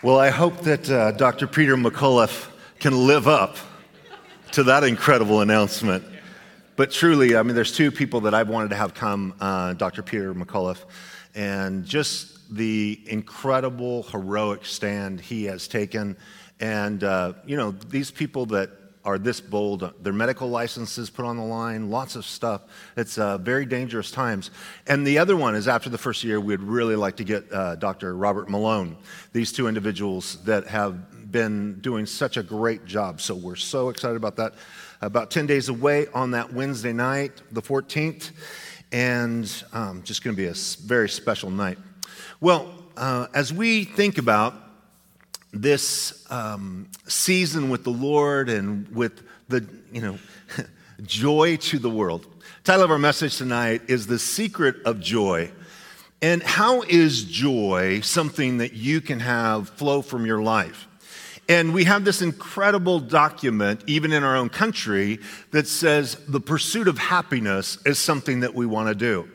Well, I hope that uh, Dr. Peter McCullough can live up to that incredible announcement. But truly, I mean, there's two people that I've wanted to have come uh, Dr. Peter McCullough, and just the incredible, heroic stand he has taken. And, uh, you know, these people that are this bold. Their medical licenses put on the line, lots of stuff. It's uh, very dangerous times. And the other one is after the first year, we'd really like to get uh, Dr. Robert Malone. These two individuals that have been doing such a great job. So we're so excited about that. About 10 days away on that Wednesday night, the 14th, and um, just going to be a very special night. Well, uh, as we think about this um, season with the Lord and with the, you know, joy to the world. The title of our message tonight is The Secret of Joy. And how is joy something that you can have flow from your life? And we have this incredible document, even in our own country, that says the pursuit of happiness is something that we want to do.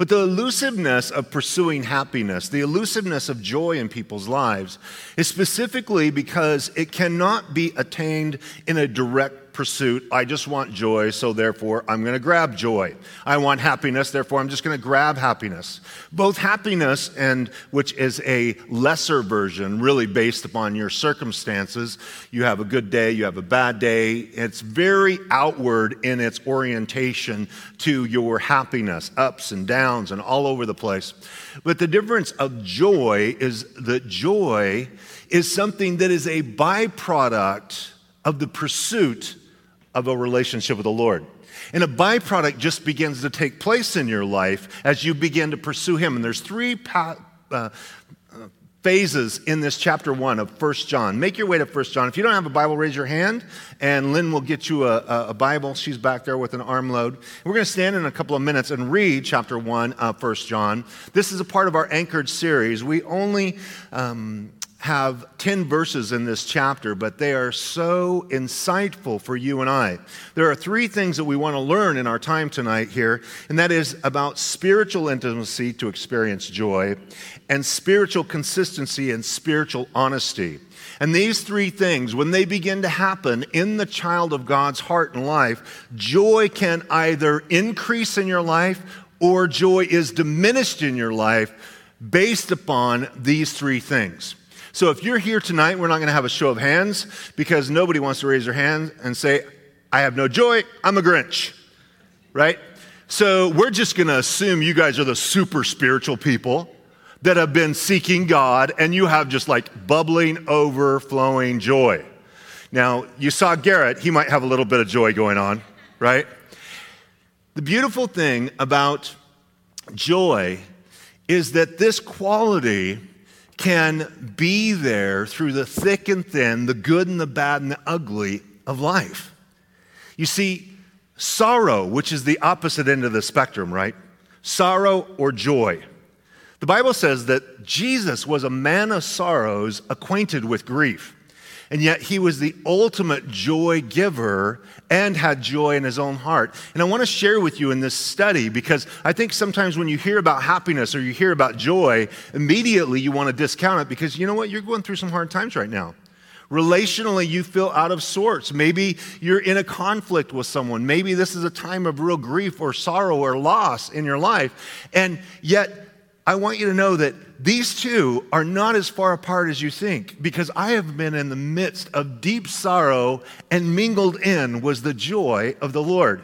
But the elusiveness of pursuing happiness, the elusiveness of joy in people's lives, is specifically because it cannot be attained in a direct pursuit. I just want joy, so therefore I'm going to grab joy. I want happiness, therefore I'm just going to grab happiness. Both happiness and which is a lesser version, really based upon your circumstances. You have a good day, you have a bad day. It's very outward in its orientation to your happiness, ups and downs and all over the place. But the difference of joy is that joy is something that is a byproduct of the pursuit of a relationship with the Lord. And a byproduct just begins to take place in your life as you begin to pursue Him. And there's three pa- uh, phases in this chapter one of First John. Make your way to First John. If you don't have a Bible, raise your hand, and Lynn will get you a, a Bible. She's back there with an armload. We're going to stand in a couple of minutes and read chapter one of First John. This is a part of our Anchored series. We only um, have 10 verses in this chapter, but they are so insightful for you and I. There are three things that we want to learn in our time tonight here, and that is about spiritual intimacy to experience joy, and spiritual consistency and spiritual honesty. And these three things, when they begin to happen in the child of God's heart and life, joy can either increase in your life or joy is diminished in your life based upon these three things. So if you're here tonight, we're not going to have a show of hands because nobody wants to raise their hand and say, I have no joy, I'm a Grinch, right? So we're just going to assume you guys are the super spiritual people that have been seeking God and you have just like bubbling, overflowing joy. Now, you saw Garrett, he might have a little bit of joy going on, right? The beautiful thing about joy is that this quality can be there through the thick and thin, the good and the bad and the ugly of life. You see, sorrow, which is the opposite end of the spectrum, right? Sorrow or joy. The Bible says that Jesus was a man of sorrows, acquainted with grief. And yet he was the ultimate joy giver and had joy in his own heart. And I want to share with you in this study because I think sometimes when you hear about happiness or you hear about joy, immediately you want to discount it because you know what? You're going through some hard times right now. Relationally, you feel out of sorts. Maybe you're in a conflict with someone. Maybe this is a time of real grief or sorrow or loss in your life. And yet, I want you to know that these two are not as far apart as you think because I have been in the midst of deep sorrow and mingled in was the joy of the Lord.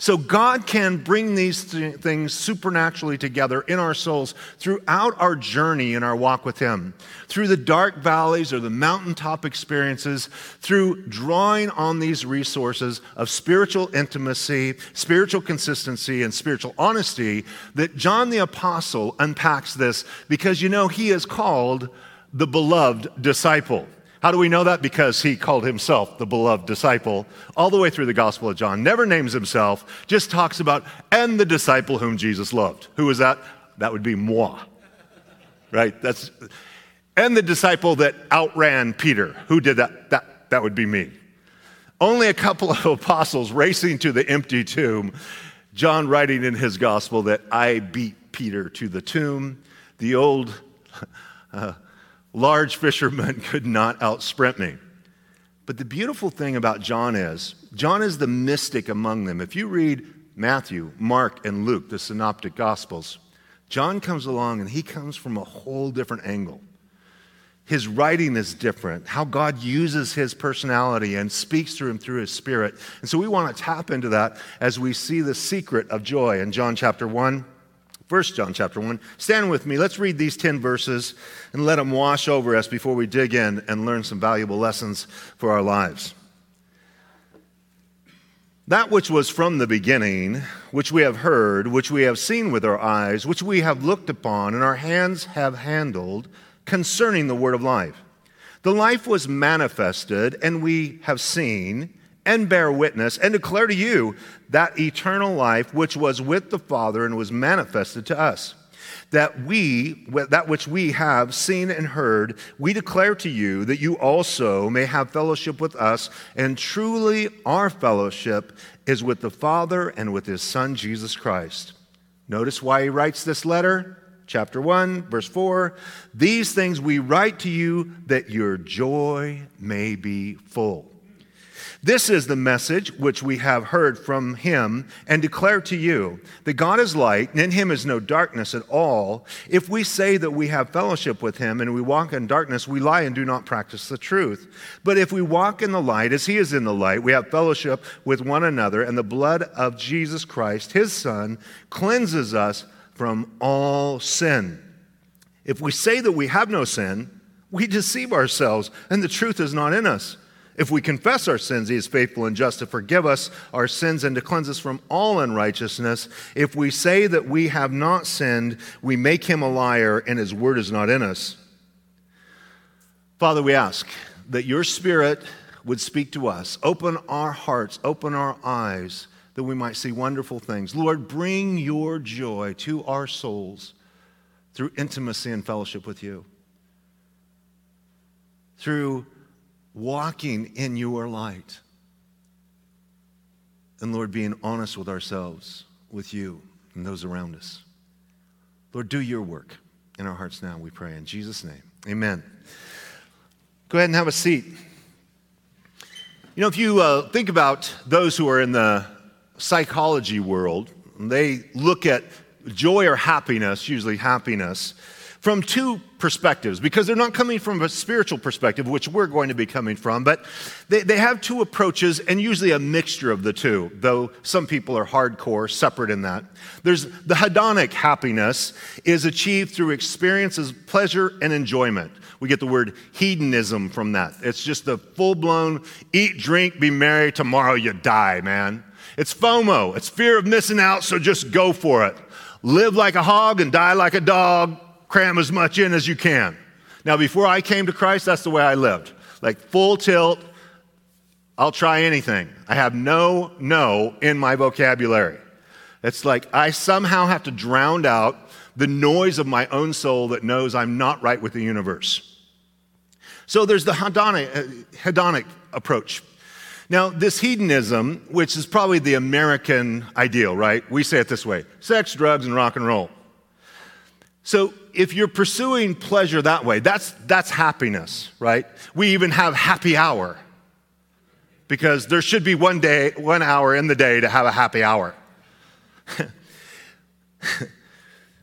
So God can bring these th- things supernaturally together in our souls throughout our journey in our walk with Him. Through the dark valleys or the mountaintop experiences, through drawing on these resources of spiritual intimacy, spiritual consistency, and spiritual honesty, that John the Apostle unpacks this because you know he is called the beloved disciple. How do we know that? Because he called himself the beloved disciple all the way through the Gospel of John. Never names himself, just talks about, and the disciple whom Jesus loved. Who is that? That would be moi. Right? That's, and the disciple that outran Peter. Who did that? That, that would be me. Only a couple of apostles racing to the empty tomb. John writing in his gospel that I beat Peter to the tomb. The old. Uh, Large fishermen could not outsprint me. But the beautiful thing about John is, John is the mystic among them. If you read Matthew, Mark, and Luke, the synoptic gospels, John comes along and he comes from a whole different angle. His writing is different, how God uses his personality and speaks through him through his spirit. And so we want to tap into that as we see the secret of joy in John chapter 1. 1 John chapter 1. Stand with me. Let's read these 10 verses and let them wash over us before we dig in and learn some valuable lessons for our lives. That which was from the beginning, which we have heard, which we have seen with our eyes, which we have looked upon, and our hands have handled concerning the word of life. The life was manifested, and we have seen and bear witness and declare to you that eternal life which was with the Father and was manifested to us. That we, that which we have seen and heard, we declare to you that you also may have fellowship with us. And truly, our fellowship is with the Father and with his Son, Jesus Christ. Notice why he writes this letter. Chapter 1, verse 4 These things we write to you that your joy may be full. This is the message which we have heard from him and declare to you that God is light, and in him is no darkness at all. If we say that we have fellowship with him and we walk in darkness, we lie and do not practice the truth. But if we walk in the light as he is in the light, we have fellowship with one another, and the blood of Jesus Christ, his son, cleanses us from all sin. If we say that we have no sin, we deceive ourselves, and the truth is not in us. If we confess our sins, he is faithful and just to forgive us our sins and to cleanse us from all unrighteousness. If we say that we have not sinned, we make him a liar and his word is not in us. Father, we ask that your spirit would speak to us. Open our hearts, open our eyes, that we might see wonderful things. Lord, bring your joy to our souls through intimacy and fellowship with you. Through walking in your light. And Lord, being honest with ourselves, with you, and those around us. Lord, do your work in our hearts now, we pray. In Jesus' name, amen. Go ahead and have a seat. You know, if you uh, think about those who are in the psychology world, they look at joy or happiness, usually happiness, from two perspectives because they're not coming from a spiritual perspective, which we're going to be coming from, but they, they have two approaches and usually a mixture of the two, though some people are hardcore, separate in that. There's the hedonic happiness is achieved through experiences, pleasure, and enjoyment. We get the word hedonism from that. It's just the full blown eat, drink, be merry, tomorrow you die, man. It's FOMO, it's fear of missing out, so just go for it. Live like a hog and die like a dog cram as much in as you can. Now, before I came to Christ, that's the way I lived. Like full tilt, I'll try anything. I have no no in my vocabulary. It's like I somehow have to drown out the noise of my own soul that knows I'm not right with the universe. So there's the hedonic, uh, hedonic approach. Now, this hedonism, which is probably the American ideal, right? We say it this way sex, drugs, and rock and roll. So if you're pursuing pleasure that way, that's, that's happiness, right? We even have happy hour because there should be one day, one hour in the day to have a happy hour.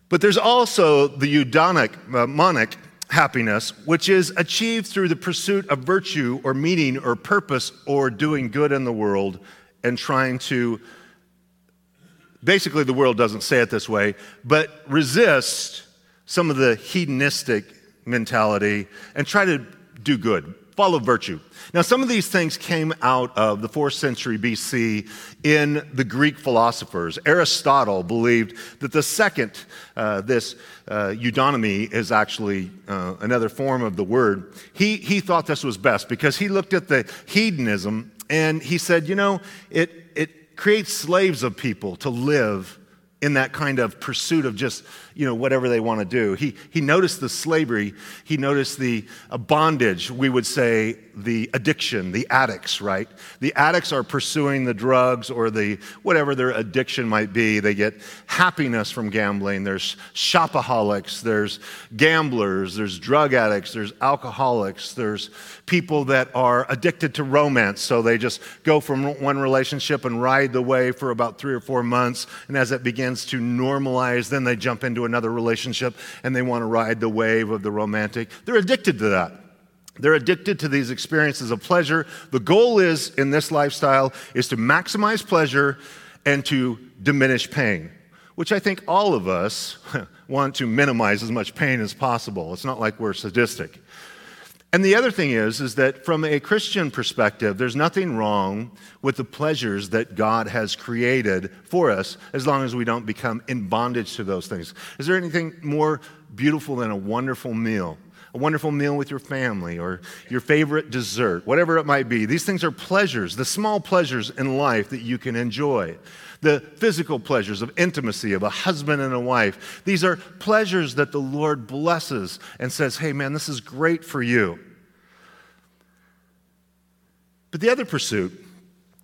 but there's also the eudaimonic, uh, monic happiness, which is achieved through the pursuit of virtue or meaning or purpose or doing good in the world and trying to, basically, the world doesn't say it this way, but resist some of the hedonistic mentality and try to do good, follow virtue. Now, some of these things came out of the fourth century BC in the Greek philosophers. Aristotle believed that the second, uh, this uh, eudaimonia, is actually uh, another form of the word. He, he thought this was best because he looked at the hedonism and he said, you know, it, it creates slaves of people to live in that kind of pursuit of just, you know, whatever they want to do. He, he noticed the slavery, he noticed the uh, bondage, we would say the addiction, the addicts, right? The addicts are pursuing the drugs or the whatever their addiction might be. They get happiness from gambling. There's shopaholics, there's gamblers, there's drug addicts, there's alcoholics, there's people that are addicted to romance. So they just go from one relationship and ride the wave for about three or four months. And as it begins to normalize, then they jump into another relationship and they want to ride the wave of the romantic. They're addicted to that. They're addicted to these experiences of pleasure. The goal is in this lifestyle is to maximize pleasure and to diminish pain, which I think all of us want to minimize as much pain as possible. It's not like we're sadistic. And the other thing is is that from a Christian perspective, there's nothing wrong with the pleasures that God has created for us as long as we don't become in bondage to those things. Is there anything more beautiful than a wonderful meal? A wonderful meal with your family or your favorite dessert, whatever it might be. These things are pleasures, the small pleasures in life that you can enjoy. The physical pleasures of intimacy of a husband and a wife. These are pleasures that the Lord blesses and says, hey, man, this is great for you. But the other pursuit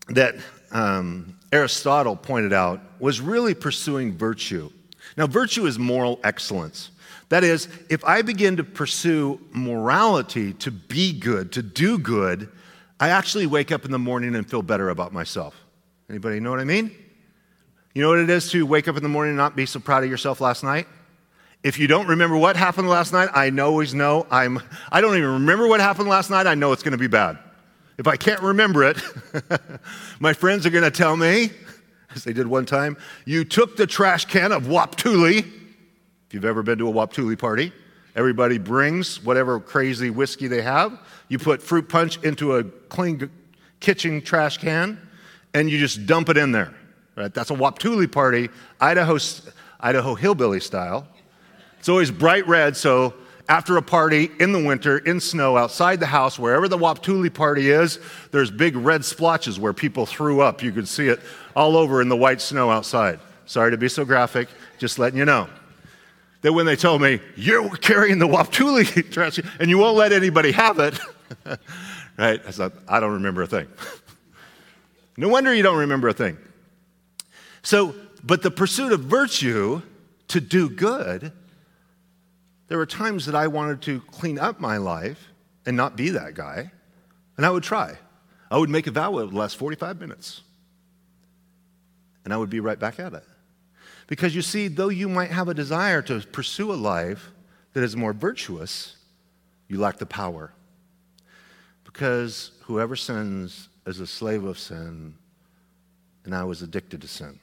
that um, Aristotle pointed out was really pursuing virtue. Now, virtue is moral excellence. That is, if I begin to pursue morality to be good, to do good, I actually wake up in the morning and feel better about myself. Anybody know what I mean? You know what it is to wake up in the morning and not be so proud of yourself last night? If you don't remember what happened last night, I always know I'm I don't even remember what happened last night, I know it's going to be bad. If I can't remember it, my friends are going to tell me, as they did one time, you took the trash can of Waptuli. If you've ever been to a Waptuli party, everybody brings whatever crazy whiskey they have. You put fruit punch into a clean kitchen trash can, and you just dump it in there. Right? That's a Waptuli party, Idaho, Idaho hillbilly style. It's always bright red, so after a party in the winter, in snow, outside the house, wherever the Waptuli party is, there's big red splotches where people threw up. You could see it all over in the white snow outside. Sorry to be so graphic, just letting you know. That when they told me, you're carrying the Waptuli trash and you won't let anybody have it, right? I thought, I don't remember a thing. no wonder you don't remember a thing. So, but the pursuit of virtue to do good there were times that I wanted to clean up my life and not be that guy, and I would try. I would make a vow it would last 45 minutes, and I would be right back at it. Because you see, though you might have a desire to pursue a life that is more virtuous, you lack the power. Because whoever sins is a slave of sin, and I was addicted to sin.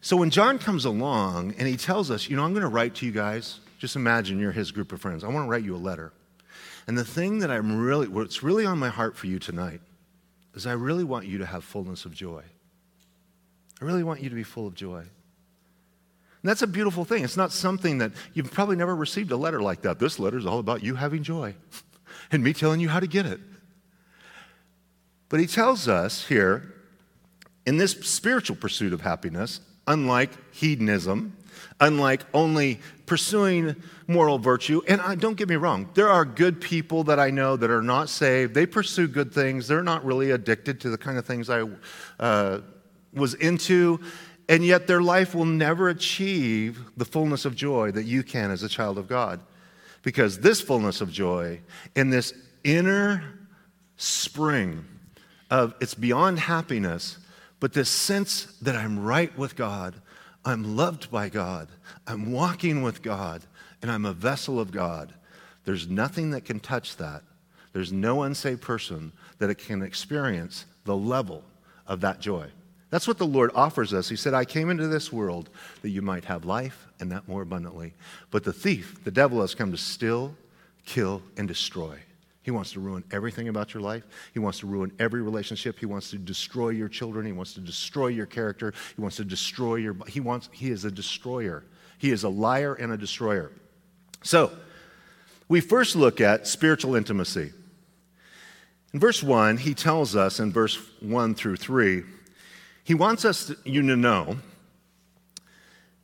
So when John comes along and he tells us, you know, I'm going to write to you guys just imagine you're his group of friends. I want to write you a letter. And the thing that I'm really, what's really on my heart for you tonight is I really want you to have fullness of joy. I really want you to be full of joy. And that's a beautiful thing. It's not something that you've probably never received a letter like that. This letter is all about you having joy and me telling you how to get it. But he tells us here in this spiritual pursuit of happiness, unlike hedonism, unlike only pursuing moral virtue. And I, don't get me wrong, there are good people that I know that are not saved. They pursue good things, they're not really addicted to the kind of things I uh, was into. And yet, their life will never achieve the fullness of joy that you can as a child of God. Because this fullness of joy in this inner spring of it's beyond happiness, but this sense that I'm right with God, I'm loved by God, I'm walking with God, and I'm a vessel of God. There's nothing that can touch that. There's no unsaved person that can experience the level of that joy. That's what the Lord offers us. He said, I came into this world that you might have life and that more abundantly. But the thief, the devil, has come to steal, kill, and destroy. He wants to ruin everything about your life. He wants to ruin every relationship. He wants to destroy your children. He wants to destroy your character. He wants to destroy your he wants he is a destroyer. He is a liar and a destroyer. So, we first look at spiritual intimacy. In verse 1, he tells us in verse 1 through 3, he wants us to, you to know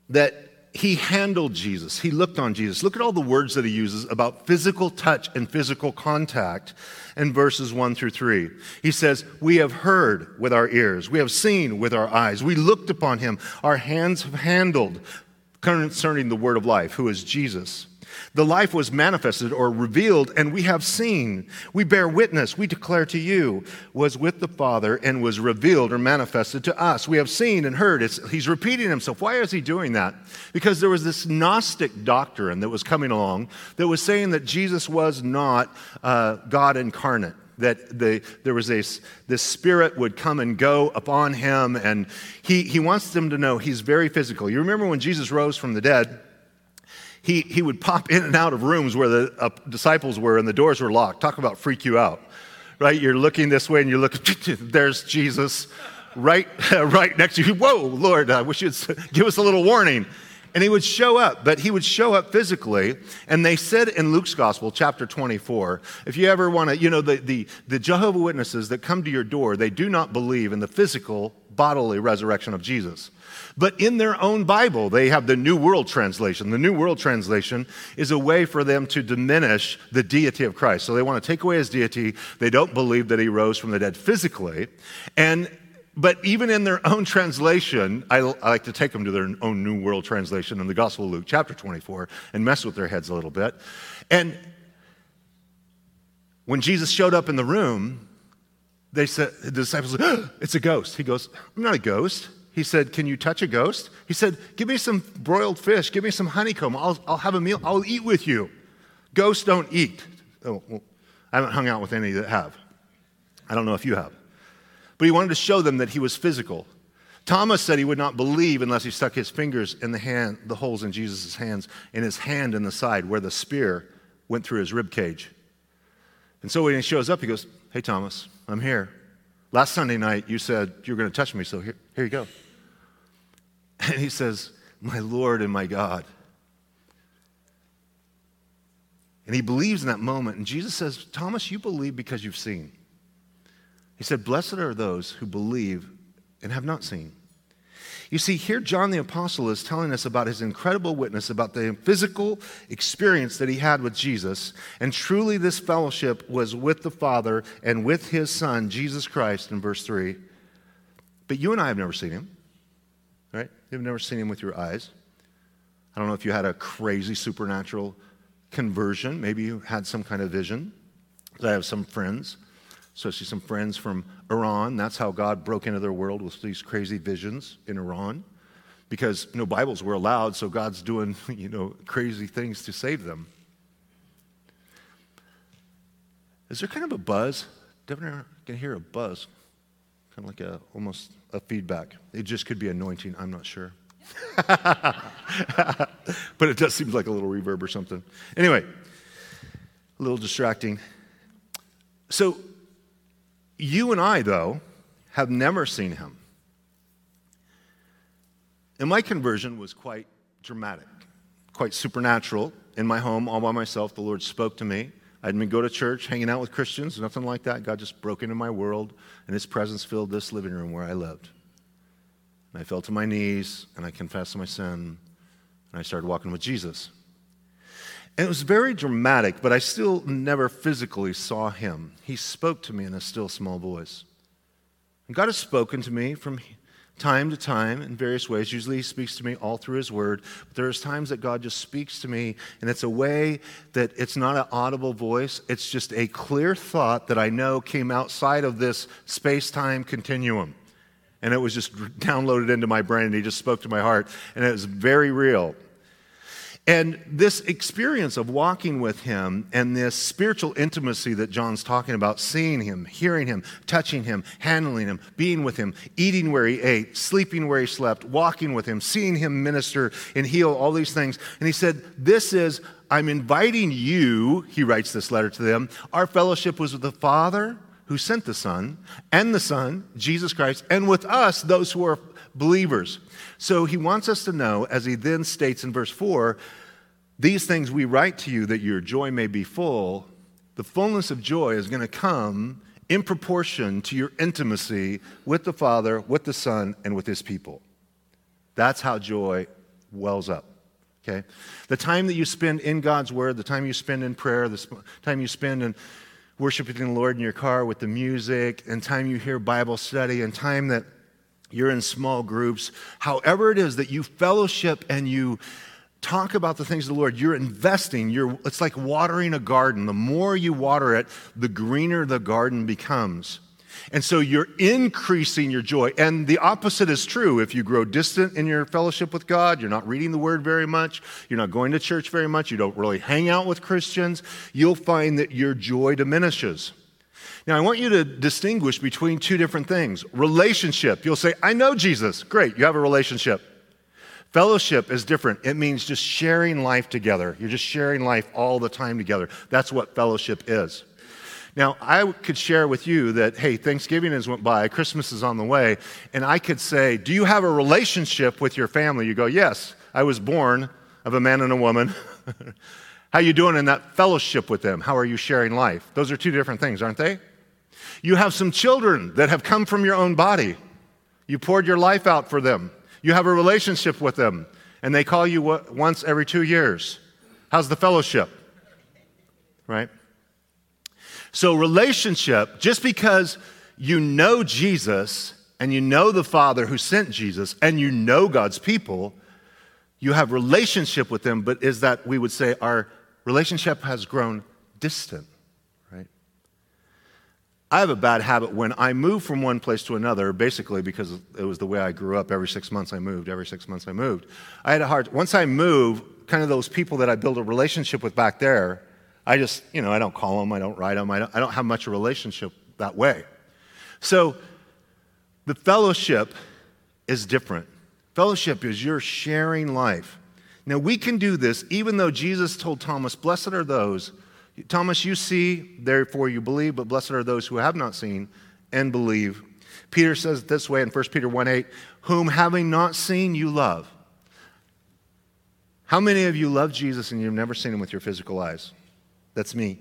that he handled Jesus. He looked on Jesus. Look at all the words that he uses about physical touch and physical contact in verses 1 through 3. He says, We have heard with our ears, we have seen with our eyes, we looked upon him, our hands have handled concerning the word of life, who is Jesus. The life was manifested or revealed, and we have seen. We bear witness. We declare to you, was with the Father and was revealed or manifested to us. We have seen and heard. It's, he's repeating himself. Why is he doing that? Because there was this Gnostic doctrine that was coming along that was saying that Jesus was not uh, God incarnate that the, there was this, this spirit would come and go upon him and he, he wants them to know he's very physical you remember when jesus rose from the dead he, he would pop in and out of rooms where the uh, disciples were and the doors were locked. Talk about freak you out, right? You're looking this way and you look, there's Jesus right, right next to you. Whoa, Lord, I wish you'd give us a little warning. And he would show up, but he would show up physically. And they said in Luke's gospel, chapter 24, if you ever want to, you know, the, the, the Jehovah Witnesses that come to your door, they do not believe in the physical, bodily resurrection of Jesus. But in their own Bible, they have the New World Translation. The New World Translation is a way for them to diminish the deity of Christ. So they want to take away his deity. They don't believe that he rose from the dead physically. And but even in their own translation, I, I, like to take them to their own New World Translation in the Gospel of Luke, chapter 24, and mess with their heads a little bit. And when Jesus showed up in the room, they said, the disciples said, oh, It's a ghost. He goes, I'm not a ghost. He said, Can you touch a ghost? He said, Give me some broiled fish. Give me some honeycomb. I'll, I'll have a meal. I'll eat with you. Ghosts don't eat. Oh, well, I haven't hung out with any that have. I don't know if you have. But he wanted to show them that he was physical. Thomas said he would not believe unless he stuck his fingers in the hand, the holes in Jesus' hands, in his hand in the side where the spear went through his rib cage. And so when he shows up, he goes, Hey, Thomas, I'm here. Last Sunday night, you said you were going to touch me, so here, here you go. And he says, My Lord and my God. And he believes in that moment. And Jesus says, Thomas, you believe because you've seen. He said, Blessed are those who believe and have not seen. You see, here John the Apostle is telling us about his incredible witness, about the physical experience that he had with Jesus. And truly, this fellowship was with the Father and with his Son, Jesus Christ, in verse 3. But you and I have never seen him? You've never seen him with your eyes. I don't know if you had a crazy supernatural conversion. Maybe you had some kind of vision. I have some friends, especially some friends from Iran. That's how God broke into their world with these crazy visions in Iran. Because no Bibles were allowed, so God's doing, you know, crazy things to save them. Is there kind of a buzz? Definitely can hear a buzz, kind of like a almost a feedback. It just could be anointing, I'm not sure. but it does seem like a little reverb or something. Anyway, a little distracting. So, you and I, though, have never seen him. And my conversion was quite dramatic, quite supernatural. In my home, all by myself, the Lord spoke to me. I didn't go to church, hanging out with Christians, nothing like that. God just broke into my world, and His presence filled this living room where I lived. And I fell to my knees, and I confessed my sin, and I started walking with Jesus. And it was very dramatic, but I still never physically saw Him. He spoke to me in a still small voice. And God has spoken to me from time to time in various ways. Usually, He speaks to me all through His Word. But there's times that God just speaks to me, and it's a way that it's not an audible voice. It's just a clear thought that I know came outside of this space time continuum. And it was just downloaded into my brain, and He just spoke to my heart, and it was very real. And this experience of walking with him and this spiritual intimacy that John's talking about, seeing him, hearing him, touching him, handling him, being with him, eating where he ate, sleeping where he slept, walking with him, seeing him minister and heal, all these things. And he said, This is, I'm inviting you, he writes this letter to them. Our fellowship was with the Father who sent the Son, and the Son, Jesus Christ, and with us, those who are believers. So he wants us to know, as he then states in verse 4, these things we write to you that your joy may be full. The fullness of joy is going to come in proportion to your intimacy with the Father, with the Son, and with his people. That's how joy wells up Okay? The time that you spend in God's Word, the time you spend in prayer, the time you spend in worshiping the Lord in your car with the music, and time you hear Bible study, and time that you're in small groups, however it is that you fellowship and you talk about the things of the Lord, you're investing. You're, it's like watering a garden. The more you water it, the greener the garden becomes. And so you're increasing your joy. And the opposite is true. If you grow distant in your fellowship with God, you're not reading the word very much, you're not going to church very much, you don't really hang out with Christians, you'll find that your joy diminishes. Now, I want you to distinguish between two different things. Relationship. You'll say, I know Jesus. Great, you have a relationship. Fellowship is different. It means just sharing life together. You're just sharing life all the time together. That's what fellowship is. Now, I could share with you that, hey, Thanksgiving has went by, Christmas is on the way, and I could say, do you have a relationship with your family? You go, yes, I was born of a man and a woman. How you doing in that fellowship with them? How are you sharing life? Those are two different things, aren't they? You have some children that have come from your own body. You poured your life out for them. You have a relationship with them, and they call you once every two years. How's the fellowship? Right? So, relationship, just because you know Jesus and you know the Father who sent Jesus and you know God's people, you have relationship with them, but is that we would say our relationship has grown distant, right? I have a bad habit when I move from one place to another, basically because it was the way I grew up. Every six months I moved, every six months I moved. I had a hard, once I move, kind of those people that I build a relationship with back there, I just, you know, I don't call them, I don't write them, I don't, I don't have much a relationship that way. So the fellowship is different. Fellowship is you're sharing life. Now, we can do this even though Jesus told Thomas, Blessed are those, Thomas, you see, therefore you believe, but blessed are those who have not seen and believe. Peter says it this way in 1 Peter 1 8, whom having not seen, you love. How many of you love Jesus and you've never seen him with your physical eyes? That's me.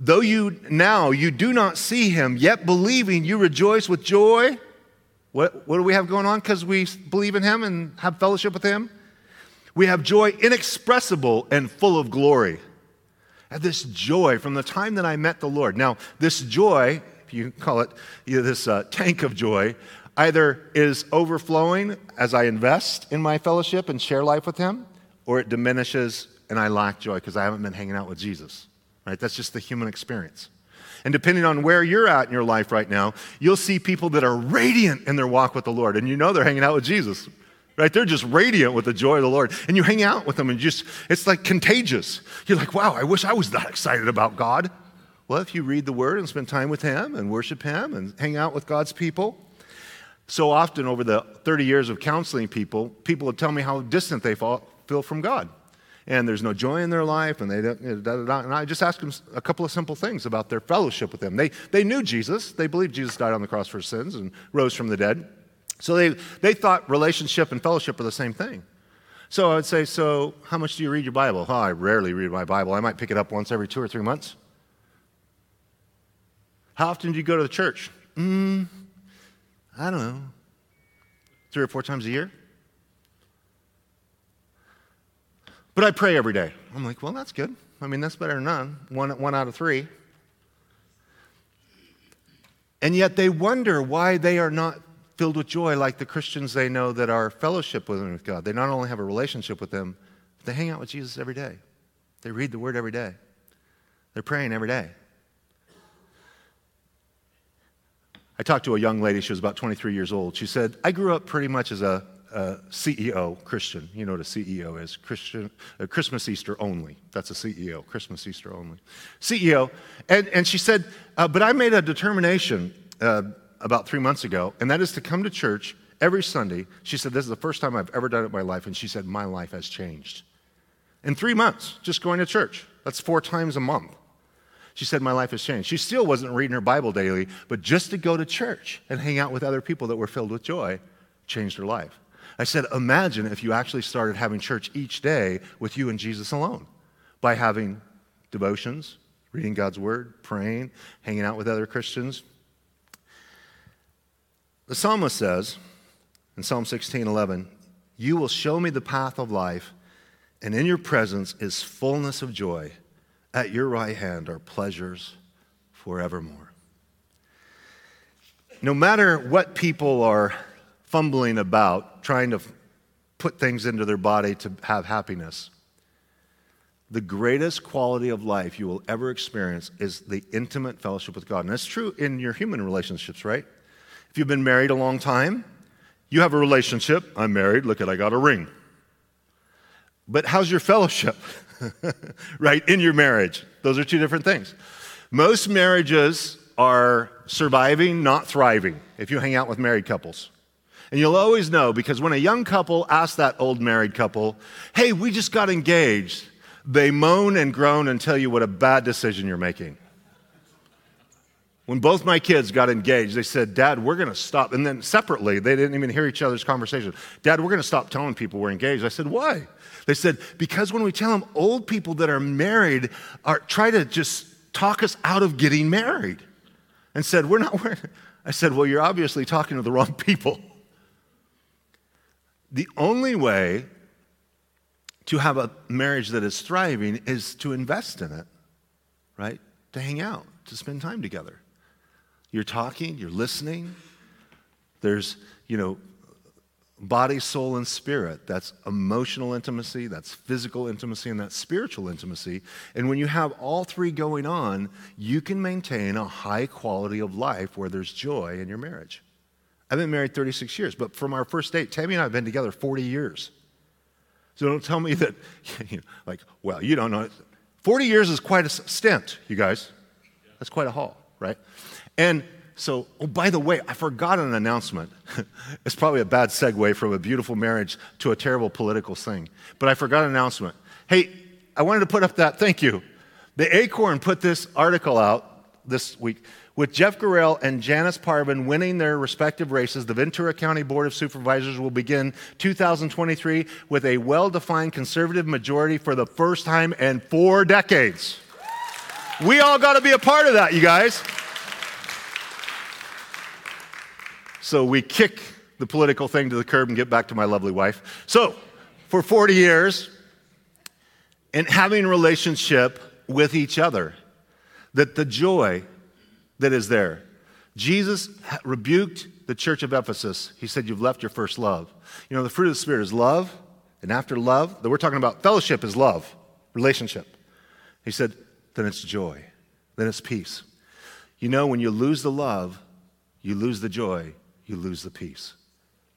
Though you now you do not see him, yet believing you rejoice with joy. What, what do we have going on? Because we believe in him and have fellowship with him. We have joy inexpressible and full of glory. And this joy from the time that I met the Lord. Now, this joy, if you call it you know, this uh, tank of joy, either is overflowing as I invest in my fellowship and share life with him, or it diminishes and I lack joy because I haven't been hanging out with Jesus. Right? That's just the human experience. And depending on where you're at in your life right now, you'll see people that are radiant in their walk with the Lord. And you know they're hanging out with Jesus. Right? They're just radiant with the joy of the Lord. And you hang out with them and just, it's like contagious. You're like, wow, I wish I was that excited about God. Well, if you read the Word and spend time with Him and worship Him and hang out with God's people, so often over the 30 years of counseling people, people would tell me how distant they feel from God and there's no joy in their life, and they da, da, da. and I just asked them a couple of simple things about their fellowship with Him. They, they knew Jesus, they believed Jesus died on the cross for sins and rose from the dead. So they, they thought relationship and fellowship are the same thing. So I would say, So, how much do you read your Bible? Oh, I rarely read my Bible. I might pick it up once every two or three months. How often do you go to the church? Mm, I don't know, three or four times a year. But I pray every day. I'm like, well, that's good. I mean, that's better than none. One, one out of three. And yet they wonder why they are not filled with joy like the Christians they know that are fellowship with, God. They not only have a relationship with Him, but they hang out with Jesus every day. They read the Word every day. They're praying every day. I talked to a young lady, she was about 23 years old. She said, I grew up pretty much as a uh, CEO, Christian. You know what a CEO is Christian, uh, Christmas, Easter only. That's a CEO, Christmas, Easter only. CEO. And, and she said, uh, But I made a determination uh, about three months ago, and that is to come to church every Sunday. She said, This is the first time I've ever done it in my life. And she said, My life has changed. In three months, just going to church. That's four times a month. She said, My life has changed. She still wasn't reading her Bible daily, but just to go to church and hang out with other people that were filled with joy changed her life. I said, imagine if you actually started having church each day with you and Jesus alone by having devotions, reading God's word, praying, hanging out with other Christians. The psalmist says in Psalm 16 11, You will show me the path of life, and in your presence is fullness of joy. At your right hand are pleasures forevermore. No matter what people are fumbling about, trying to put things into their body to have happiness, the greatest quality of life you will ever experience is the intimate fellowship with God. And that's true in your human relationships, right? If you've been married a long time, you have a relationship. I'm married. Look at, I got a ring. But how's your fellowship? right? In your marriage. Those are two different things. Most marriages are surviving, not thriving, if you hang out with married couples. And you'll always know because when a young couple asks that old married couple, hey, we just got engaged, they moan and groan and tell you what a bad decision you're making. When both my kids got engaged, they said, Dad, we're going to stop. And then separately, they didn't even hear each other's conversation. Dad, we're going to stop telling people we're engaged. I said, Why? They said, Because when we tell them, old people that are married are, try to just talk us out of getting married. And said, We're not. We're, I said, Well, you're obviously talking to the wrong people. The only way to have a marriage that is thriving is to invest in it, right? To hang out, to spend time together. You're talking, you're listening. There's, you know, body, soul, and spirit. That's emotional intimacy, that's physical intimacy, and that's spiritual intimacy. And when you have all three going on, you can maintain a high quality of life where there's joy in your marriage. I've been married 36 years, but from our first date, Tammy and I have been together 40 years. So don't tell me that, you know, like, well, you don't know. 40 years is quite a stint, you guys. That's quite a haul, right? And so, oh, by the way, I forgot an announcement. it's probably a bad segue from a beautiful marriage to a terrible political thing. But I forgot an announcement. Hey, I wanted to put up that, thank you. The Acorn put this article out this week. With Jeff Gorell and Janice Parvin winning their respective races, the Ventura County Board of Supervisors will begin 2023 with a well defined conservative majority for the first time in four decades. We all got to be a part of that, you guys. So we kick the political thing to the curb and get back to my lovely wife. So, for 40 years, and having relationship with each other, that the joy that is there. Jesus rebuked the church of Ephesus. He said, You've left your first love. You know, the fruit of the Spirit is love, and after love, that we're talking about fellowship is love, relationship. He said, Then it's joy, then it's peace. You know, when you lose the love, you lose the joy, you lose the peace.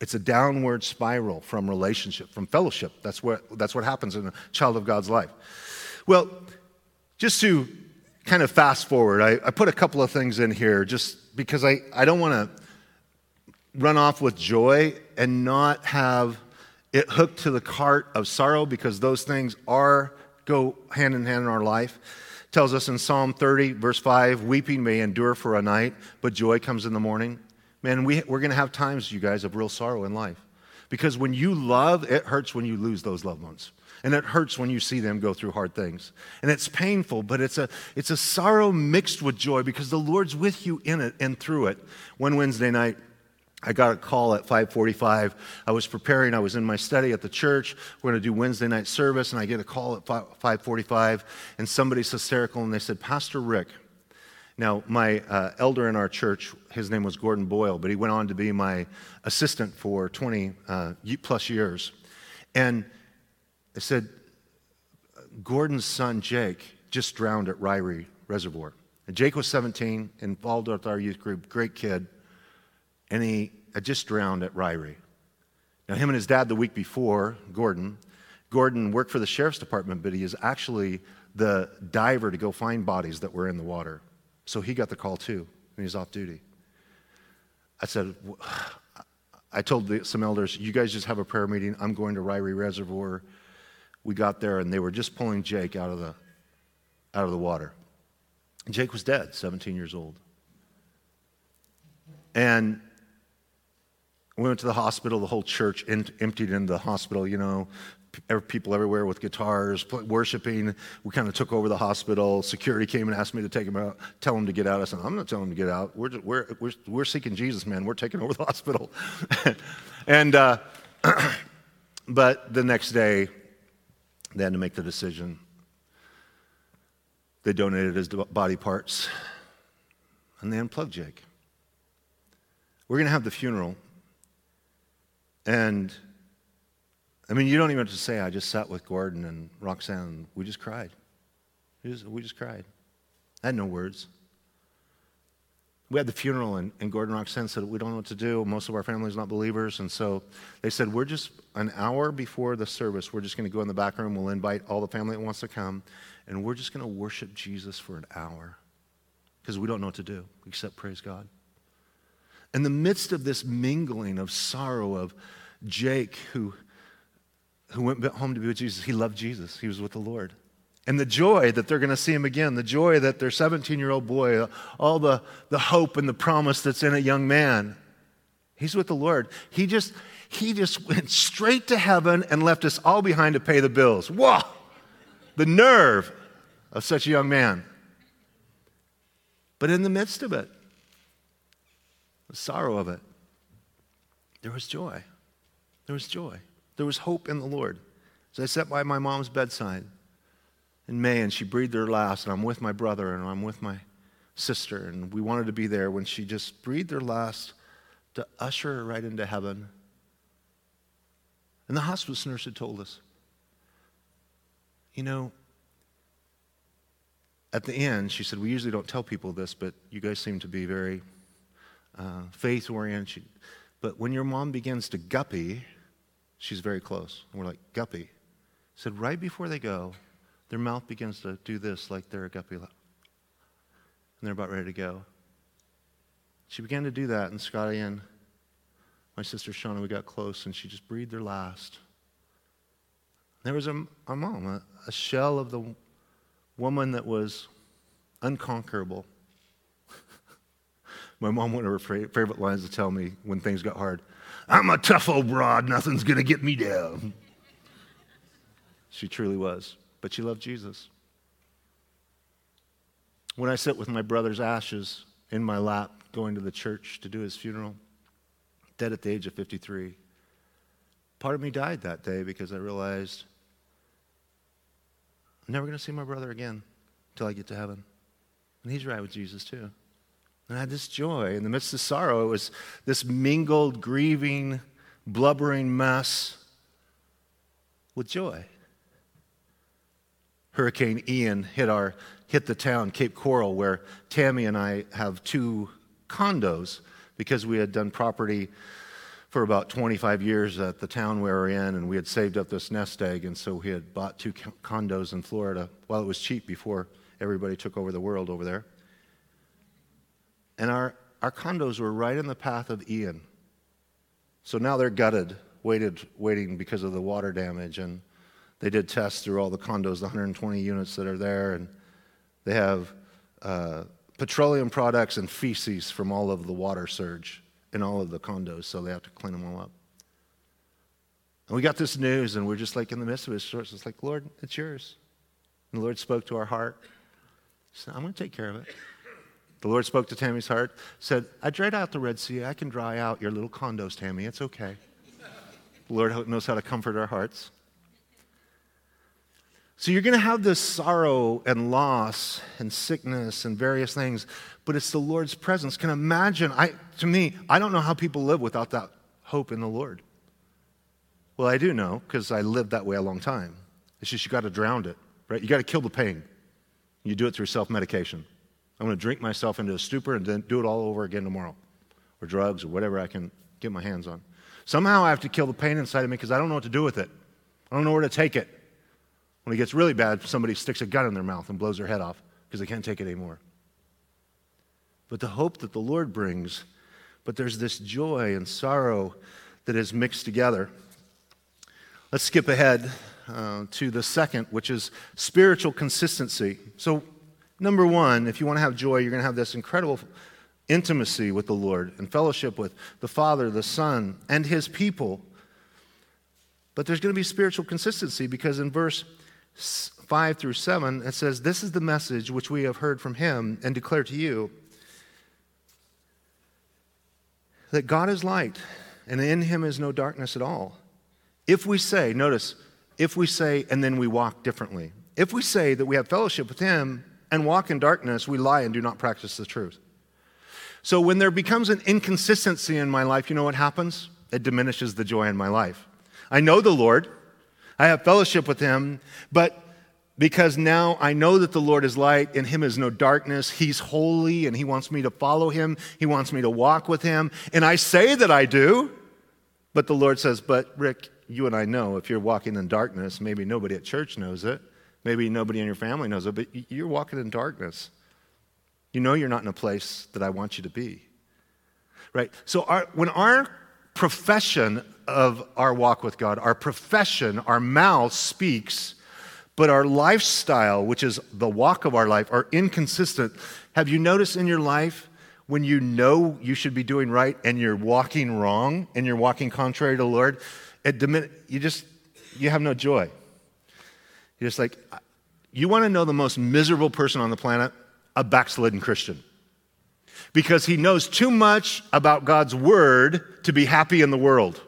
It's a downward spiral from relationship, from fellowship. That's what, that's what happens in a child of God's life. Well, just to kind of fast forward, I, I put a couple of things in here just because I, I don't want to run off with joy and not have it hooked to the cart of sorrow because those things are go hand in hand in our life. Tells us in psalm 30 verse 5 weeping may endure for a night but joy comes in the morning. Man we, we're going to have times you guys of real sorrow in life because when you love it hurts when you lose those loved ones and it hurts when you see them go through hard things. And it's painful, but it's a, it's a sorrow mixed with joy because the Lord's with you in it and through it. One Wednesday night, I got a call at 5:45. I was preparing. I was in my study at the church. We're going to do Wednesday night service, and I get a call at 5:45, and somebody's hysterical, and they said, "Pastor Rick." Now, my uh, elder in our church, his name was Gordon Boyle, but he went on to be my assistant for 20 uh, plus years, and they said, Gordon's son, Jake, just drowned at Ririe Reservoir. And Jake was 17, involved with our youth group, great kid, and he had just drowned at Ririe. Now, him and his dad the week before, Gordon, Gordon worked for the sheriff's department, but he is actually the diver to go find bodies that were in the water. So he got the call too, and he's off duty. I said, I told the, some elders, you guys just have a prayer meeting. I'm going to Ririe Reservoir we got there and they were just pulling Jake out of the, out of the water. Jake was dead, 17 years old. And we went to the hospital. The whole church emptied into the hospital, you know, people everywhere with guitars, worshiping. We kind of took over the hospital. Security came and asked me to take him out, tell him to get out. I said, I'm not telling him to get out. We're, just, we're, we're, we're seeking Jesus, man. We're taking over the hospital. and uh, But the next day, they had to make the decision. They donated his body parts and they unplugged Jake. We're going to have the funeral. And I mean, you don't even have to say, I just sat with Gordon and Roxanne, we just cried. We just, we just cried. I had no words. We had the funeral, and, and Gordon Roxanne said, We don't know what to do. Most of our family's not believers. And so they said, We're just an hour before the service, we're just going to go in the back room. We'll invite all the family that wants to come, and we're just going to worship Jesus for an hour because we don't know what to do except praise God. In the midst of this mingling of sorrow of Jake, who, who went home to be with Jesus, he loved Jesus. He was with the Lord. And the joy that they're going to see him again, the joy that their 17 year old boy, all the, the hope and the promise that's in a young man, he's with the Lord. He just, he just went straight to heaven and left us all behind to pay the bills. Whoa! The nerve of such a young man. But in the midst of it, the sorrow of it, there was joy. There was joy. There was hope in the Lord. As I sat by my mom's bedside, and she breathed her last, and I'm with my brother and I'm with my sister, and we wanted to be there when she just breathed her last to usher her right into heaven. And the hospice nurse had told us, you know, at the end, she said, We usually don't tell people this, but you guys seem to be very uh, faith oriented. But when your mom begins to guppy, she's very close. And we're like, Guppy. Said, right before they go, their mouth begins to do this like they're a guppy. And they're about ready to go. She began to do that, and Scotty and my sister Shauna, we got close, and she just breathed her last. There was a, a mom, a, a shell of the woman that was unconquerable. my mom, one of her favorite lines to tell me when things got hard I'm a tough old broad, nothing's to get me down. she truly was but she loved Jesus. When I sit with my brother's ashes in my lap, going to the church to do his funeral, dead at the age of 53, part of me died that day because I realized I'm never going to see my brother again until I get to heaven. And he's right with Jesus too. And I had this joy in the midst of sorrow. It was this mingled, grieving, blubbering mess with joy. Hurricane Ian hit, our, hit the town, Cape Coral, where Tammy and I have two condos because we had done property for about 25 years at the town we were in, and we had saved up this nest egg, and so we had bought two condos in Florida while it was cheap before everybody took over the world over there. And our, our condos were right in the path of Ian. So now they're gutted, waited, waiting because of the water damage. And they did tests through all the condos, the 120 units that are there, and they have uh, petroleum products and feces from all of the water surge in all of the condos, so they have to clean them all up. And we got this news, and we're just like in the midst of it. It's like, Lord, it's yours. And the Lord spoke to our heart. He said, I'm going to take care of it. The Lord spoke to Tammy's heart, said, I dried out the Red Sea. I can dry out your little condos, Tammy. It's okay. The Lord knows how to comfort our hearts. So you're going to have this sorrow and loss and sickness and various things, but it's the Lord's presence. Can imagine, I, to me, I don't know how people live without that hope in the Lord. Well, I do know because I lived that way a long time. It's just you got to drown it, right? You got to kill the pain. You do it through self medication. I'm going to drink myself into a stupor and then do it all over again tomorrow, or drugs or whatever I can get my hands on. Somehow I have to kill the pain inside of me because I don't know what to do with it. I don't know where to take it. When it gets really bad, somebody sticks a gun in their mouth and blows their head off because they can't take it anymore. But the hope that the Lord brings, but there's this joy and sorrow that is mixed together. Let's skip ahead uh, to the second, which is spiritual consistency. So, number one, if you want to have joy, you're going to have this incredible intimacy with the Lord and fellowship with the Father, the Son, and His people. But there's going to be spiritual consistency because in verse 5 through 7, it says, This is the message which we have heard from him and declare to you that God is light, and in him is no darkness at all. If we say, notice, if we say, and then we walk differently, if we say that we have fellowship with Him and walk in darkness, we lie and do not practice the truth. So when there becomes an inconsistency in my life, you know what happens? It diminishes the joy in my life. I know the Lord, I have fellowship with Him, but because now I know that the Lord is light, in Him is no darkness. He's holy, and He wants me to follow Him. He wants me to walk with Him. And I say that I do, but the Lord says, But Rick, you and I know if you're walking in darkness, maybe nobody at church knows it, maybe nobody in your family knows it, but you're walking in darkness. You know you're not in a place that I want you to be. Right? So our, when our profession of our walk with God, our profession, our mouth speaks, but our lifestyle, which is the walk of our life, are inconsistent. Have you noticed in your life when you know you should be doing right and you're walking wrong and you're walking contrary to the Lord? Dimin- you just you have no joy. You're just like you want to know the most miserable person on the planet? A backslidden Christian. Because he knows too much about God's word to be happy in the world.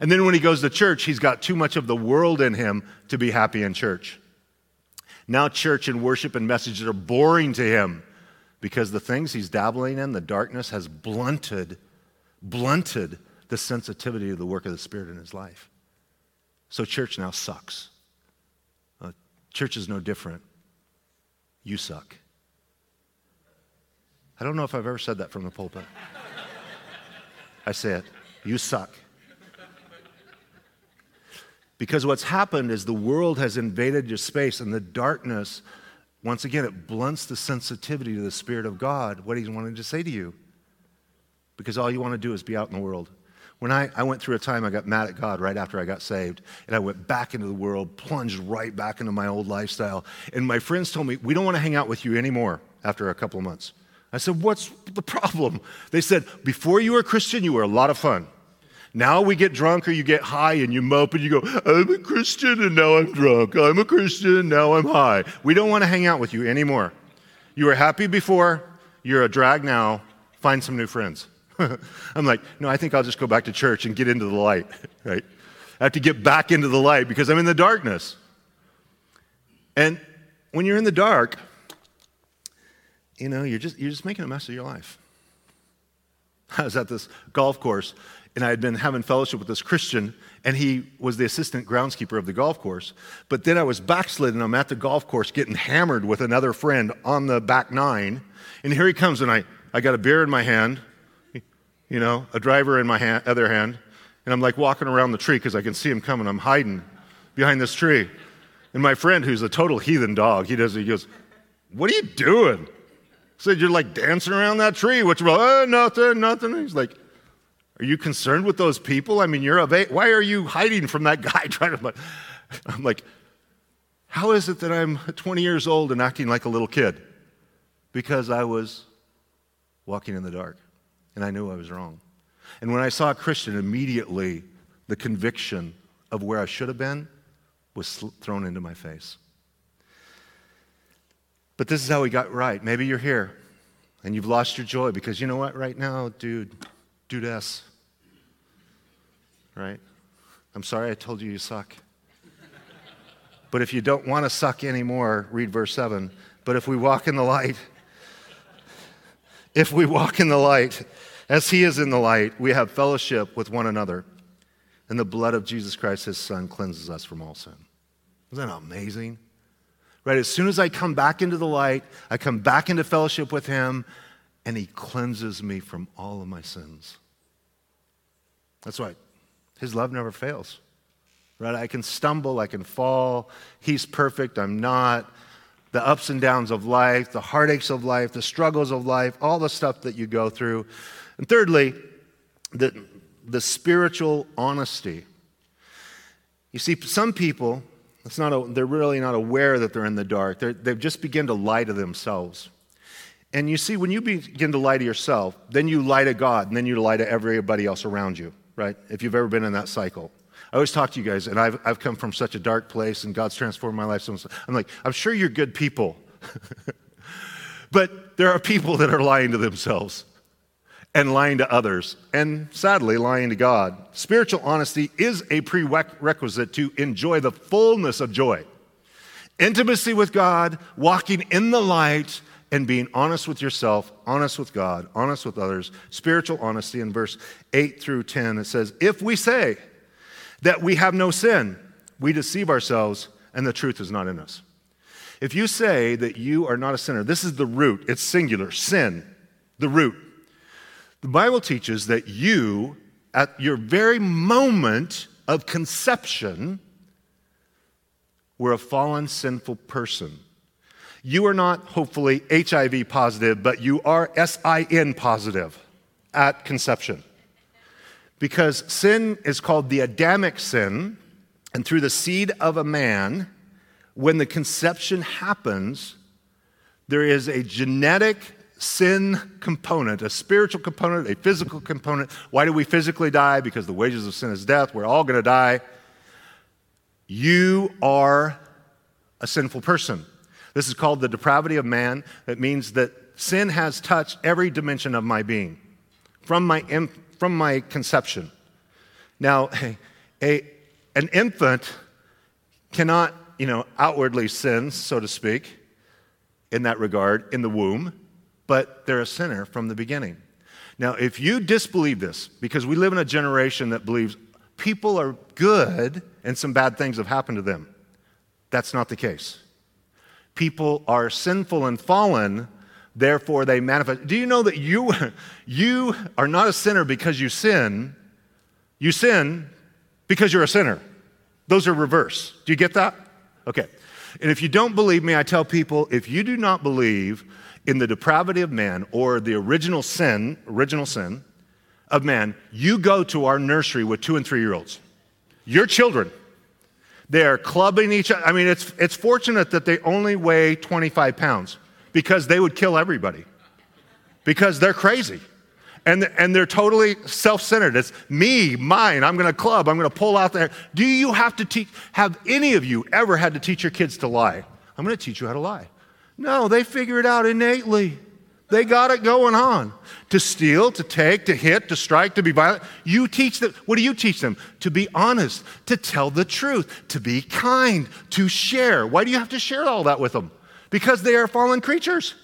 And then when he goes to church, he's got too much of the world in him to be happy in church. Now, church and worship and messages are boring to him because the things he's dabbling in, the darkness, has blunted, blunted the sensitivity of the work of the Spirit in his life. So, church now sucks. Uh, church is no different. You suck. I don't know if I've ever said that from the pulpit. I say it. You suck. Because what's happened is the world has invaded your space, and the darkness, once again, it blunts the sensitivity to the Spirit of God, what He's wanting to say to you. Because all you want to do is be out in the world. When I, I went through a time I got mad at God right after I got saved, and I went back into the world, plunged right back into my old lifestyle. And my friends told me, We don't want to hang out with you anymore after a couple of months. I said, What's the problem? They said, Before you were a Christian, you were a lot of fun. Now we get drunk or you get high and you mope and you go, I'm a Christian and now I'm drunk. I'm a Christian, and now I'm high. We don't want to hang out with you anymore. You were happy before, you're a drag now. Find some new friends. I'm like, no, I think I'll just go back to church and get into the light, right? I have to get back into the light because I'm in the darkness. And when you're in the dark, you know, you're just, you're just making a mess of your life. I was at this golf course and I had been having fellowship with this Christian, and he was the assistant groundskeeper of the golf course. But then I was backslidden. I'm at the golf course getting hammered with another friend on the back nine. And here he comes, and I, I got a beer in my hand, you know, a driver in my hand, other hand. And I'm like walking around the tree because I can see him coming. I'm hiding behind this tree. And my friend, who's a total heathen dog, he does, he goes, What are you doing? I said, You're like dancing around that tree. What's wrong? Oh, uh, nothing, nothing. He's like, are you concerned with those people? I mean, you're of age. Why are you hiding from that guy trying to? I'm like, how is it that I'm 20 years old and acting like a little kid? Because I was walking in the dark and I knew I was wrong. And when I saw a Christian, immediately the conviction of where I should have been was thrown into my face. But this is how we got right. Maybe you're here and you've lost your joy because you know what, right now, dude, dudess, right? I'm sorry I told you you suck. But if you don't want to suck anymore, read verse 7. But if we walk in the light, if we walk in the light, as he is in the light, we have fellowship with one another. And the blood of Jesus Christ, his son, cleanses us from all sin. Isn't that amazing? Right? As soon as I come back into the light, I come back into fellowship with him, and he cleanses me from all of my sins. That's right. His love never fails. Right? I can stumble, I can fall. He's perfect, I'm not. The ups and downs of life, the heartaches of life, the struggles of life, all the stuff that you go through. And thirdly, the, the spiritual honesty. You see, some people, it's not a, they're really not aware that they're in the dark. they they've just begun to lie to themselves. And you see, when you begin to lie to yourself, then you lie to God, and then you lie to everybody else around you, right? If you've ever been in that cycle. I always talk to you guys, and I've, I've come from such a dark place, and God's transformed my life. So I'm like, I'm sure you're good people. but there are people that are lying to themselves. and lying to others, and sadly, lying to God. Spiritual honesty is a prerequisite to enjoy the fullness of joy. Intimacy with God, walking in the light, and being honest with yourself, honest with God, honest with others. Spiritual honesty in verse 8 through 10, it says, If we say that we have no sin, we deceive ourselves, and the truth is not in us. If you say that you are not a sinner, this is the root, it's singular, sin, the root. The Bible teaches that you, at your very moment of conception, were a fallen, sinful person. You are not, hopefully, HIV positive, but you are SIN positive at conception. Because sin is called the Adamic sin, and through the seed of a man, when the conception happens, there is a genetic sin component, a spiritual component, a physical component. Why do we physically die? Because the wages of sin is death. We're all going to die. You are a sinful person. This is called the depravity of man. It means that sin has touched every dimension of my being from my, from my conception. Now, a, an infant cannot you know, outwardly sin, so to speak, in that regard, in the womb, but they're a sinner from the beginning. Now, if you disbelieve this, because we live in a generation that believes people are good and some bad things have happened to them, that's not the case. People are sinful and fallen, therefore they manifest. Do you know that you, you are not a sinner because you sin? You sin because you're a sinner. Those are reverse. Do you get that? Okay. And if you don't believe me, I tell people if you do not believe in the depravity of man or the original sin, original sin of man, you go to our nursery with two and three year olds. Your children. They are clubbing each other. I mean, it's, it's fortunate that they only weigh 25 pounds because they would kill everybody because they're crazy and, and they're totally self-centered. It's me, mine. I'm going to club. I'm going to pull out there. Do you have to teach? Have any of you ever had to teach your kids to lie? I'm going to teach you how to lie. No, they figure it out innately. They got it going on. To steal, to take, to hit, to strike, to be violent. You teach them. What do you teach them? To be honest, to tell the truth, to be kind, to share. Why do you have to share all that with them? Because they are fallen creatures.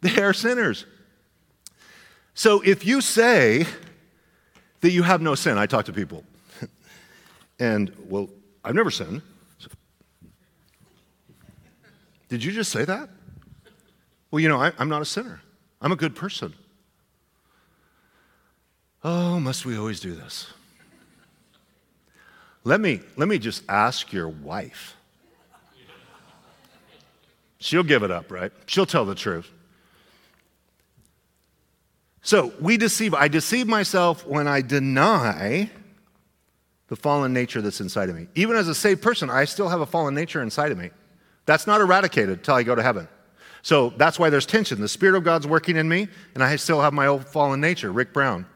They are sinners. So if you say that you have no sin, I talk to people, and well, I've never sinned. Did you just say that? Well, you know, I, am not a sinner. I'm a good person. Oh, must we always do this? Let me, let me just ask your wife. She'll give it up, right? She'll tell the truth. So we deceive. I deceive myself when I deny the fallen nature that's inside of me. Even as a saved person, I still have a fallen nature inside of me. That's not eradicated until I go to heaven. So that's why there's tension. The Spirit of God's working in me, and I still have my old fallen nature. Rick Brown.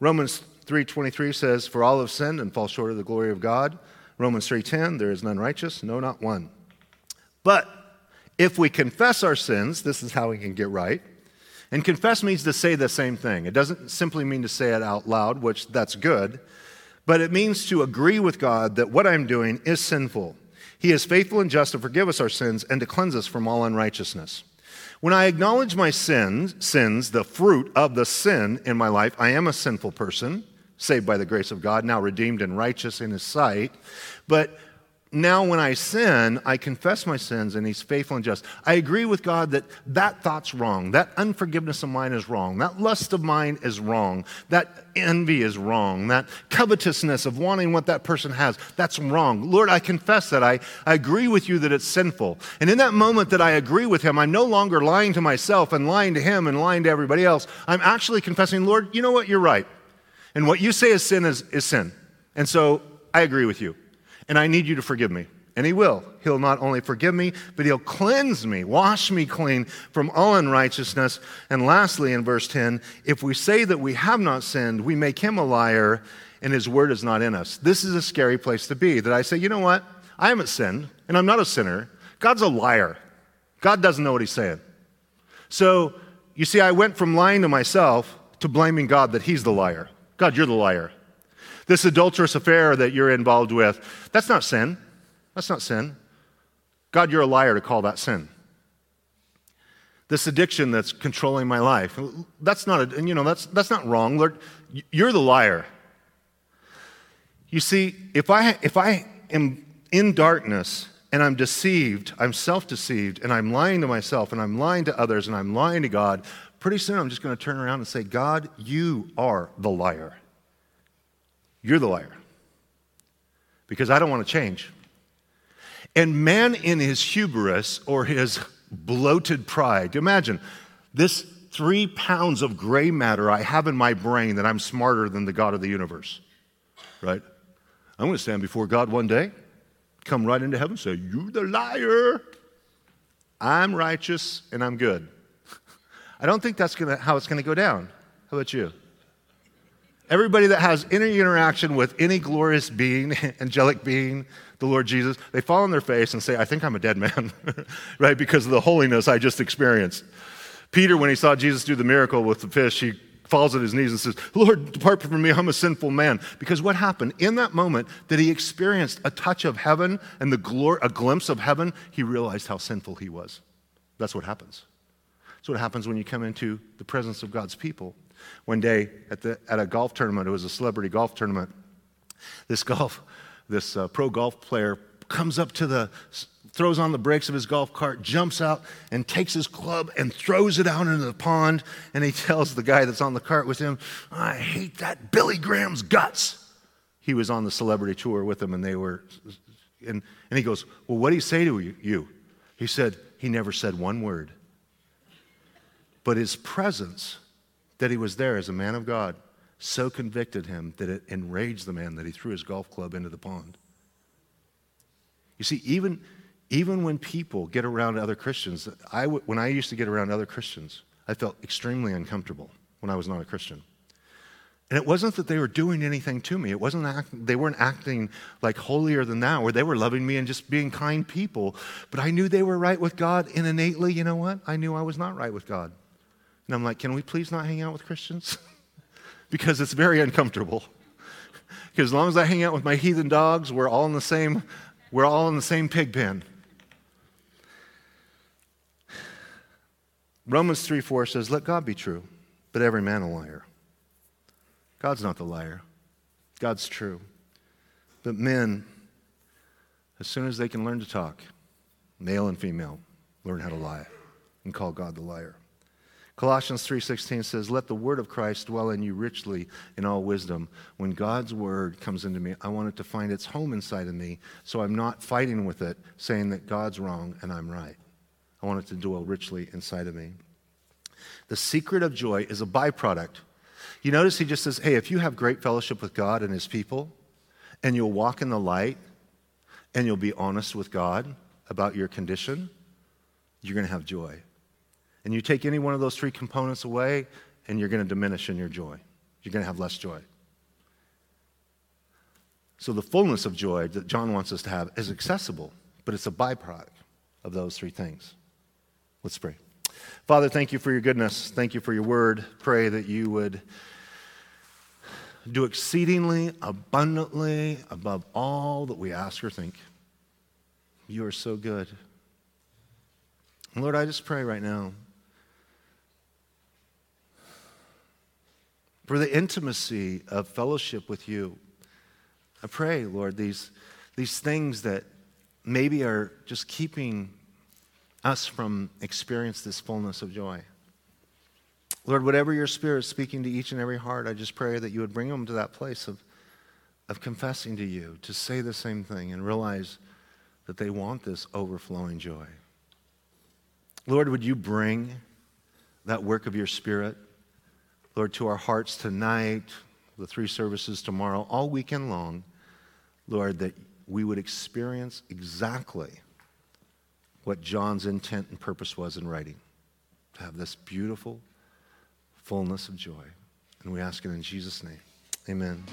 Romans 3:23 says, "For all have sinned and fall short of the glory of God." Romans 3:10, "There is none righteous, no, not one." But if we confess our sins, this is how we can get right. And confess means to say the same thing. It doesn't simply mean to say it out loud, which that's good, but it means to agree with God that what I'm doing is sinful. He is faithful and just to forgive us our sins and to cleanse us from all unrighteousness. When I acknowledge my sins, sins, the fruit of the sin in my life, I am a sinful person, saved by the grace of God, now redeemed and righteous in his sight. But now when I sin, I confess my sins and he's faithful and just. I agree with God that that thought's wrong. That unforgiveness of mine is wrong. That lust of mine is wrong. That envy is wrong. That covetousness of wanting what that person has, that's wrong. Lord, I confess that. I, I agree with you that it's sinful. And in that moment that I agree with him, I'm no longer lying to myself and lying to him and lying to everybody else. I'm actually confessing, Lord, you know what? You're right. And what you say is sin is, is sin. And so I agree with you and I need you to forgive me. And he will. He'll not only forgive me, but he'll cleanse me, wash me clean from all unrighteousness. And lastly, in verse 10, if we say that we have not sinned, we make him a liar, and his word is not in us. This is a scary place to be that I say, you know what? I haven't sinned, and I'm not a sinner. God's a liar. God doesn't know what he's saying. So, you see, I went from lying to myself to blaming God that He's the liar. God, you're the liar. This adulterous affair that you're involved with, that's not sin. That's not sin. God, you're a liar to call that sin. This addiction that's controlling my life, that's not, a, you know, that's, that's not wrong. Lord, you're the liar. You see, if I, if I am in darkness and I'm deceived, I'm self deceived, and I'm lying to myself, and I'm lying to others, and I'm lying to God, pretty soon I'm just going to turn around and say, God, you are the liar. You're the liar. Because I don't want to change. And man, in his hubris or his bloated pride, imagine this three pounds of gray matter I have in my brain that I'm smarter than the God of the universe, right? I'm going to stand before God one day, come right into heaven, say, You're the liar. I'm righteous and I'm good. I don't think that's gonna, how it's going to go down. How about you? Everybody that has any interaction with any glorious being, angelic being, the Lord Jesus, they fall on their face and say, I think I'm a dead man, right? Because of the holiness I just experienced. Peter, when he saw Jesus do the miracle with the fish, he falls at his knees and says, Lord, depart from me, I'm a sinful man. Because what happened? In that moment that he experienced a touch of heaven and the glory, a glimpse of heaven, he realized how sinful he was. That's what happens. That's what happens when you come into the presence of God's people. One day at, the, at a golf tournament, it was a celebrity golf tournament, this golf, this uh, pro golf player comes up to the throws on the brakes of his golf cart, jumps out, and takes his club and throws it out into the pond. And he tells the guy that's on the cart with him, I hate that Billy Graham's guts. He was on the celebrity tour with him, and they were, and, and he goes, Well, what did he say to you? He said, He never said one word. But his presence, that he was there as a man of God, so convicted him that it enraged the man that he threw his golf club into the pond. You see, even, even when people get around other Christians, I, when I used to get around other Christians, I felt extremely uncomfortable when I was not a Christian. And it wasn't that they were doing anything to me. It wasn't act, they weren't acting like holier than thou, or they were loving me and just being kind people. But I knew they were right with God, and innately, you know what? I knew I was not right with God. And I'm like, can we please not hang out with Christians? because it's very uncomfortable. because as long as I hang out with my heathen dogs, we're all in the same, we're all in the same pig pen. Romans 3 4 says, Let God be true, but every man a liar. God's not the liar, God's true. But men, as soon as they can learn to talk, male and female, learn how to lie and call God the liar. Colossians 3:16 says, "Let the word of Christ dwell in you richly in all wisdom." When God's word comes into me, I want it to find its home inside of me, so I'm not fighting with it saying that God's wrong and I'm right. I want it to dwell richly inside of me. The secret of joy is a byproduct. You notice he just says, hey, if you have great fellowship with God and his people, and you'll walk in the light, and you'll be honest with God about your condition, you're going to have joy. And you take any one of those three components away, and you're going to diminish in your joy. You're going to have less joy. So, the fullness of joy that John wants us to have is accessible, but it's a byproduct of those three things. Let's pray. Father, thank you for your goodness. Thank you for your word. Pray that you would do exceedingly abundantly above all that we ask or think. You are so good. Lord, I just pray right now for the intimacy of fellowship with you. I pray, Lord, these, these things that maybe are just keeping us from experience this fullness of joy. Lord, whatever your spirit is speaking to each and every heart, I just pray that you would bring them to that place of, of confessing to you, to say the same thing and realize that they want this overflowing joy. Lord, would you bring that work of your spirit, Lord, to our hearts tonight, the three services tomorrow, all weekend long, Lord, that we would experience exactly what John's intent and purpose was in writing to have this beautiful fullness of joy. And we ask it in Jesus' name. Amen.